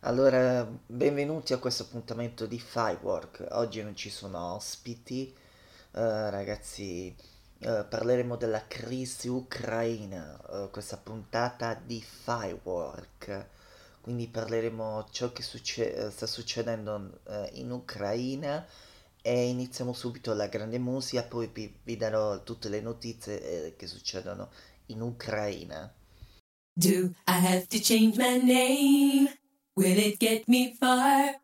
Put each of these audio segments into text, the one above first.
Allora, benvenuti a questo appuntamento di Firework. Oggi non ci sono ospiti, eh, ragazzi, eh, parleremo della crisi ucraina, eh, questa puntata di Firework. Quindi parleremo ciò che succe- sta succedendo in Ucraina e iniziamo subito la grande musica, poi vi, vi darò tutte le notizie che succedono in Ucraina. Do I have to change my name? Will it get me far?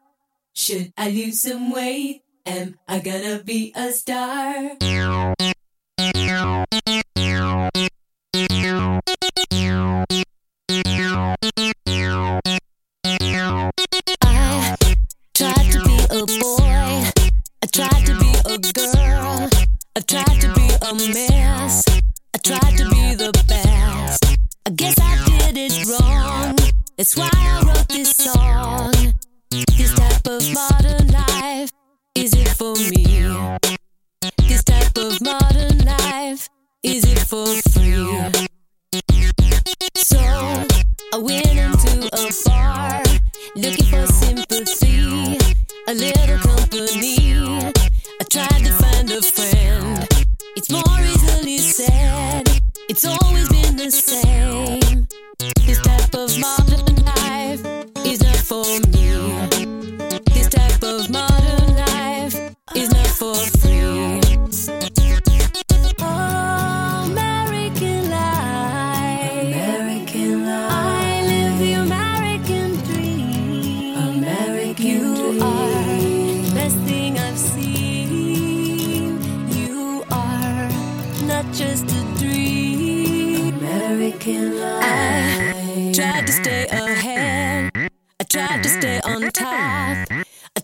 Should I lose some weight? Am I gonna be a star?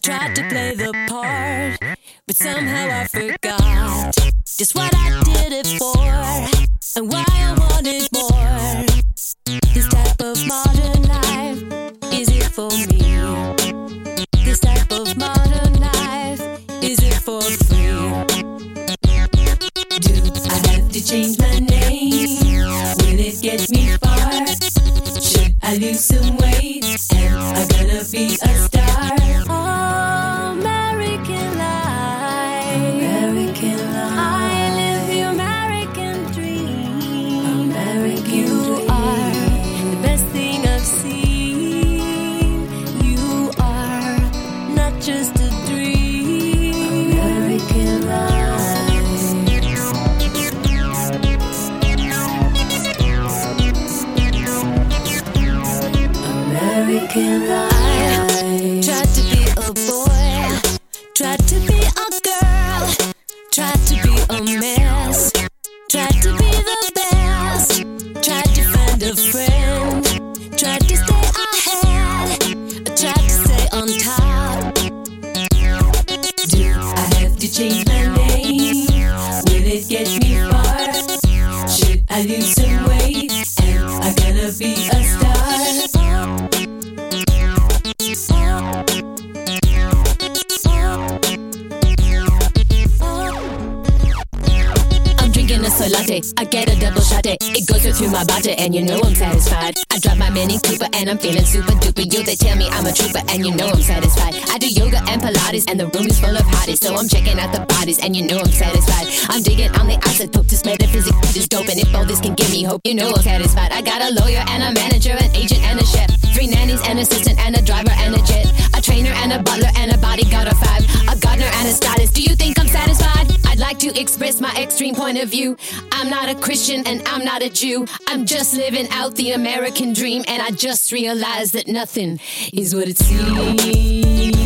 Tried to play the part, but somehow I forgot just what I did it for and why to be a girl, tried to be a mess, tried to be the Soy latte. I get a double shot it. It goes right through my body, and you know I'm satisfied. I drive my Mini Cooper, and I'm feeling super duper. You they tell me I'm a trooper, and you know I'm satisfied. I do yoga and Pilates, and the room is full of hotties, so I'm checking out the bodies, and you know I'm satisfied. I'm digging on the isotope, this metaphysics is dope, and if all this can give me hope, you know I'm satisfied. I got a lawyer and a manager, an agent and a chef, three nannies, an assistant, and a driver and a jet, a trainer and a butler and a bodyguard of five, a gardener and a stylist. Do you think I'm satisfied? To express my extreme point of view. I'm not a Christian and I'm not a Jew. I'm just living out the American dream, and I just realized that nothing is what it seems.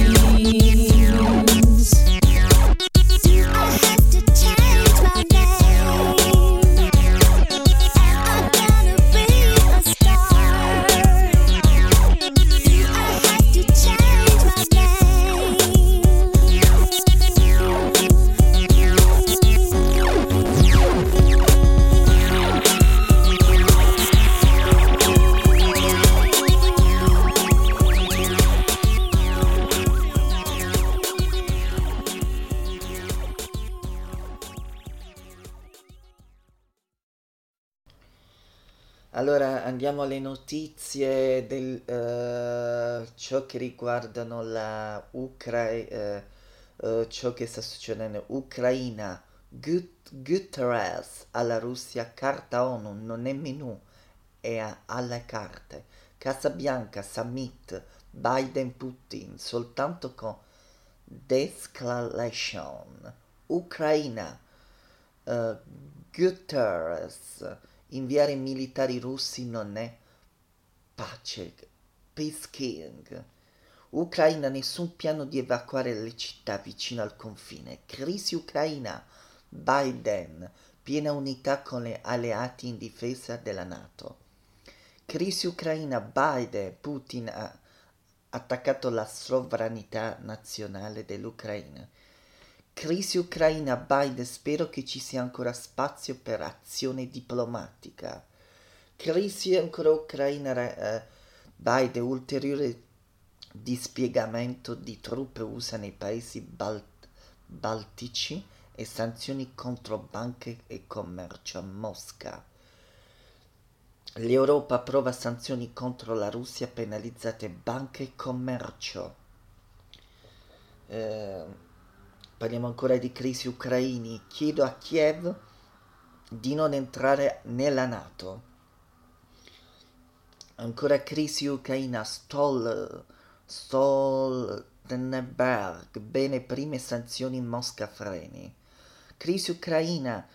Andiamo alle notizie del eh, ciò che riguardano la Ucraina, ciò che sta succedendo in Ucraina. Gut- Guterres alla Russia, carta ONU, non è menù, è a- alle carte. Casa Bianca, summit, Biden, Putin, soltanto con de-escalation. Ucraina, eh, Guterres, inviare militari russi non è pace, peacekeeping. Ucraina, nessun piano di evacuare le città vicino al confine. Crisi ucraina, Biden, piena unità con gli alleati in difesa della Nato. Crisi ucraina, Biden, Putin ha attaccato la sovranità nazionale dell'Ucraina. Crisi ucraina, Biden, spero che ci sia ancora spazio per azione diplomatica. Crisi ancora ucraina, ra- eh, Biden, ulteriore dispiegamento di truppe USA nei paesi bal- baltici e sanzioni contro banche e commercio a Mosca. L'Europa approva sanzioni contro la Russia penalizzate banche e commercio. Eh, parliamo ancora di crisi ucraini. Chiedo a Kiev di non entrare nella Nato. Ancora crisi ucraina. Stol, Stoltenberg. Bene, prime sanzioni Mosca freni. Crisi ucraina.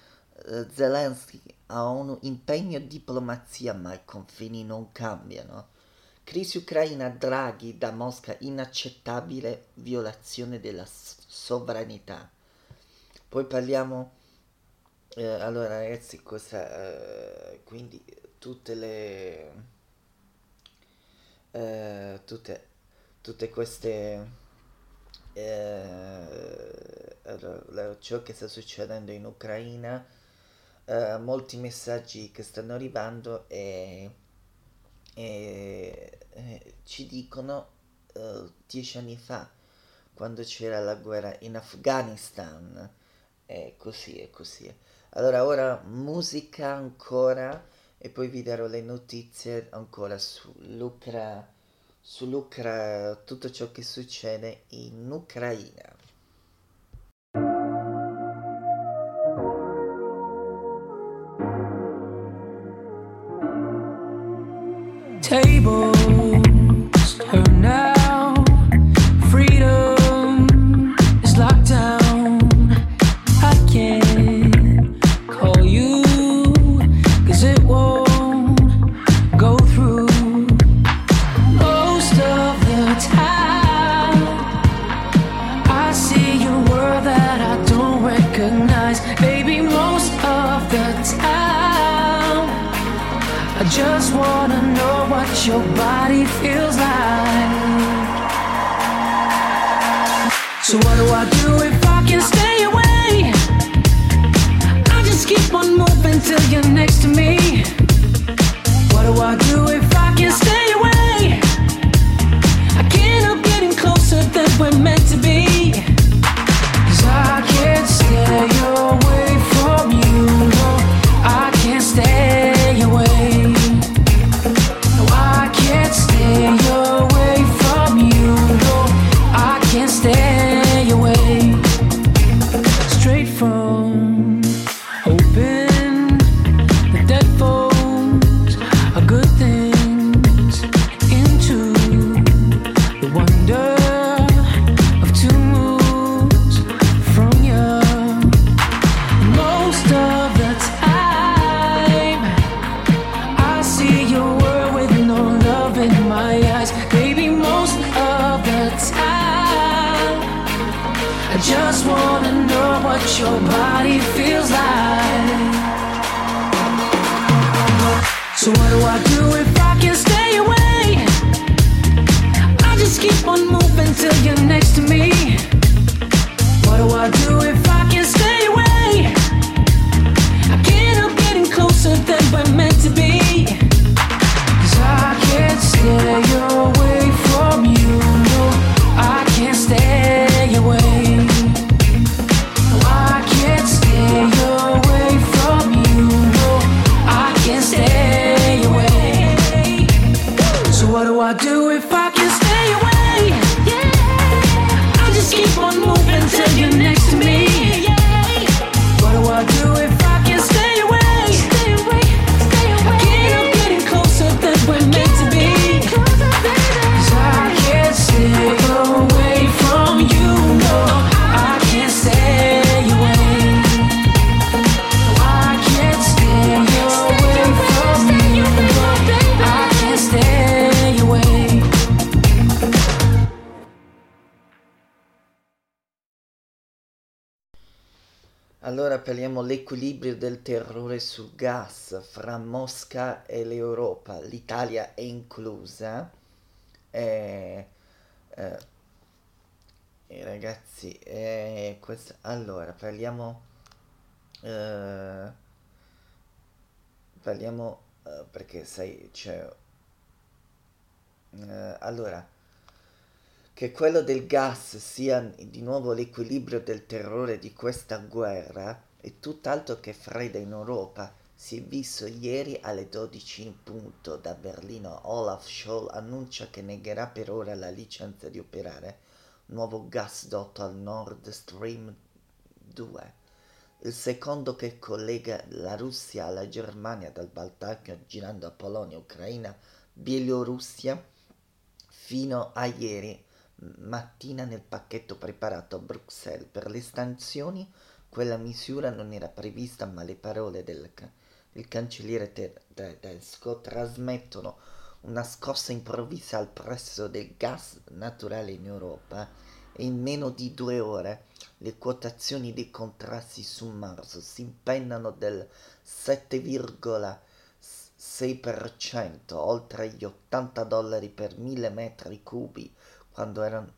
eh, Zelensky a ONU impegno diplomazia, ma i confini non cambiano. Crisi ucraina, Draghi da Mosca, inaccettabile violazione della sovranità. Poi parliamo, eh, allora ragazzi, cosa, eh, quindi tutte le, eh, tutte, tutte queste, eh, allora, ciò che sta succedendo in Ucraina, eh, molti messaggi che stanno arrivando e, e, eh, ci dicono eh, dieci anni fa, quando c'era la guerra in Afghanistan, è così, è così. Allora, ora musica ancora e poi vi darò le notizie ancora sull'Ucra, sull'Ucra, tutto ciò che succede in Ucraina. table. Your body feels like. So what do I do if I can stay away? I just keep on moving till you're next to me. What do I do if I can stay your body feels like. So, what do I do if I can stay away? I just keep on moving till you're next to me. What do I do if Allora parliamo l'equilibrio del terrore sul gas fra Mosca e l'Europa, l'Italia è inclusa. Eh, e ragazzi, eh, quest- allora parliamo, eh, parliamo eh, perché sai, c'è, eh, allora, che quello del gas sia di nuovo l'equilibrio del terrore di questa guerra è tutt'altro che fredda in Europa. Si è visto ieri alle 12 in punto da Berlino. Olaf Scholz annuncia che negherà per ora la licenza di operare nuovo gasdotto al Nord Stream 2, il secondo che collega la Russia alla Germania dal Baltico girando a Polonia, Ucraina, Bielorussia fino a ieri mattina nel pacchetto preparato a Bruxelles per le sanzioni quella misura non era prevista ma le parole del, del cancelliere te- tedesco trasmettono una scossa improvvisa al prezzo del gas naturale in Europa e in meno di due ore le quotazioni dei contratti su marzo si impennano del 7,6% oltre gli 80 dollari per 1000 metri cubi quando erano,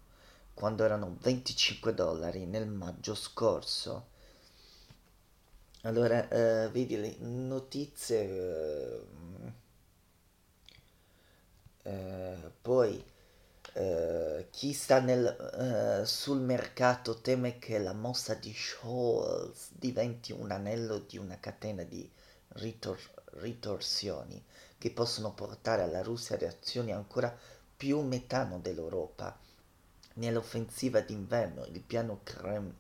quando erano 25 dollari nel maggio scorso. Allora, eh, vedi le notizie. eh, eh, poi, chi sta nel, eh, sul mercato teme che la mossa di Scholz diventi un anello di una catena di ritor- ritorsioni che possono portare alla Russia reazioni ancora più metano dell'Europa. Nell'offensiva d'inverno il piano Krem-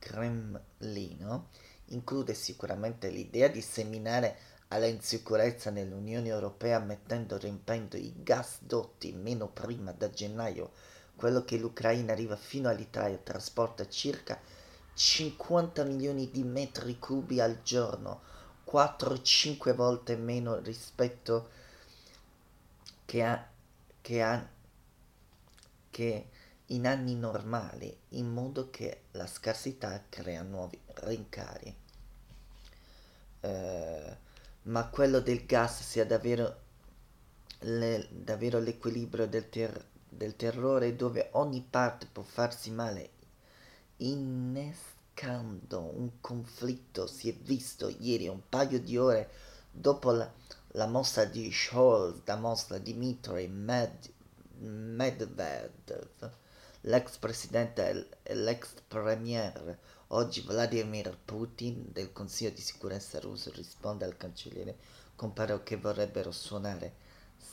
Cremlino include sicuramente l'idea di seminare alla insicurezza nell'Unione Europea mettendo a rimpento i gasdotti meno prima da gennaio. Quello che l'Ucraina arriva fino all'Italia trasporta circa 50 milioni di metri cubi al giorno, 4-5 volte meno rispetto che, a, che, a, che in anni normali, in modo che la scarsità crea nuovi rincari. Eh, ma quello del gas sia davvero, le- davvero l'equilibrio del, ter- del terrore dove ogni parte può farsi male innescando un conflitto si è visto ieri un paio di ore dopo la, la mossa di Scholz da Mosca Dmitry Med- Medvedev l'ex presidente e l'ex premier oggi Vladimir Putin del Consiglio di sicurezza russo risponde al cancelliere con parole che vorrebbero suonare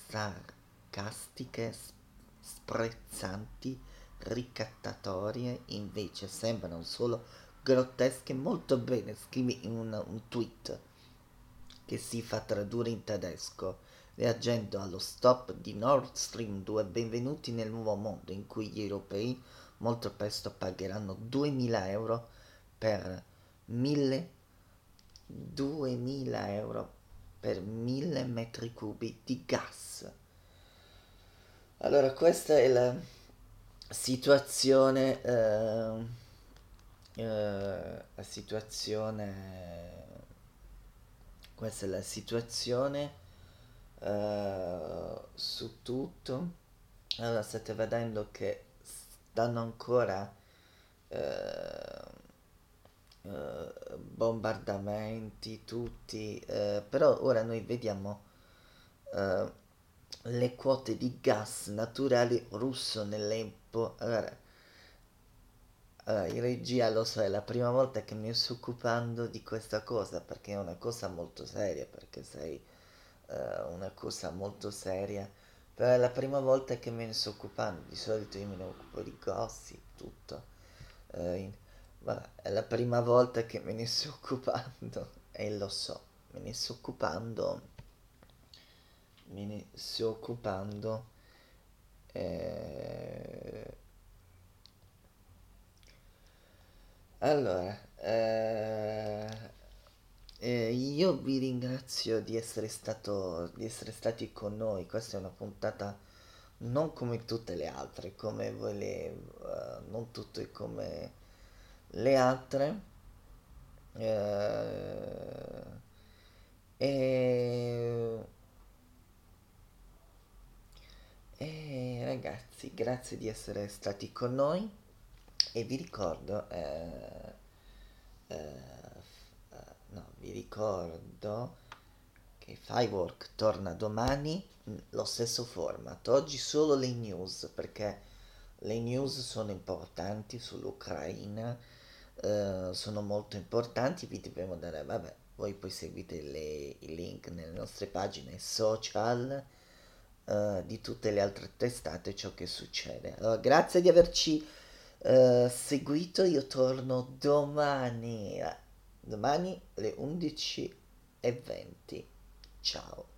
sarcastiche, sprezzanti, ricattatorie, invece sembrano solo grottesche molto bene, scrive in un, un tweet che si fa tradurre in tedesco, reagendo allo stop di Nord Stream 2, benvenuti nel nuovo mondo in cui gli europei molto presto pagheranno 2000 euro per 1000 2000 euro per 1000 metri cubi di gas. Allora, questa è la situazione, eh, eh, la situazione, questa è la situazione eh, su tutto. Allora, state vedendo che stanno ancora eh, eh, bombardamenti, tutti, però ora noi vediamo le quote di gas naturali russo nell'Empo. Allora, allora, in regia lo so, è la prima volta che mi sto occupando di questa cosa perché è una cosa molto seria, perché sei eh, una cosa molto seria, Però è la prima volta che me ne sto occupando, di solito io me ne occupo di gossip, tutto. Eh, in- vabbè, è la prima volta che me ne sto occupando e lo so, me ne sto occupando, me ne sto occupando. eh, Allora, eh, eh, io vi ringrazio di essere stato, di essere stati con noi. Questa è una puntata non come tutte le altre, come voi le, eh, non tutte come le altre. Eh, e, e ragazzi, grazie di essere stati con noi e vi ricordo, eh, eh, eh, no, vi ricordo che Firework torna domani, mh, lo stesso format. Oggi solo le news, perché le news sono importanti sull'Ucraina, eh, sono molto importanti, vi dobbiamo dare, vabbè, voi poi seguite le- i link nelle nostre pagine social, eh, di tutte le altre testate, ciò che succede. Allora, grazie di averci eh, seguito, io torno domani, domani alle 11.20. Ciao.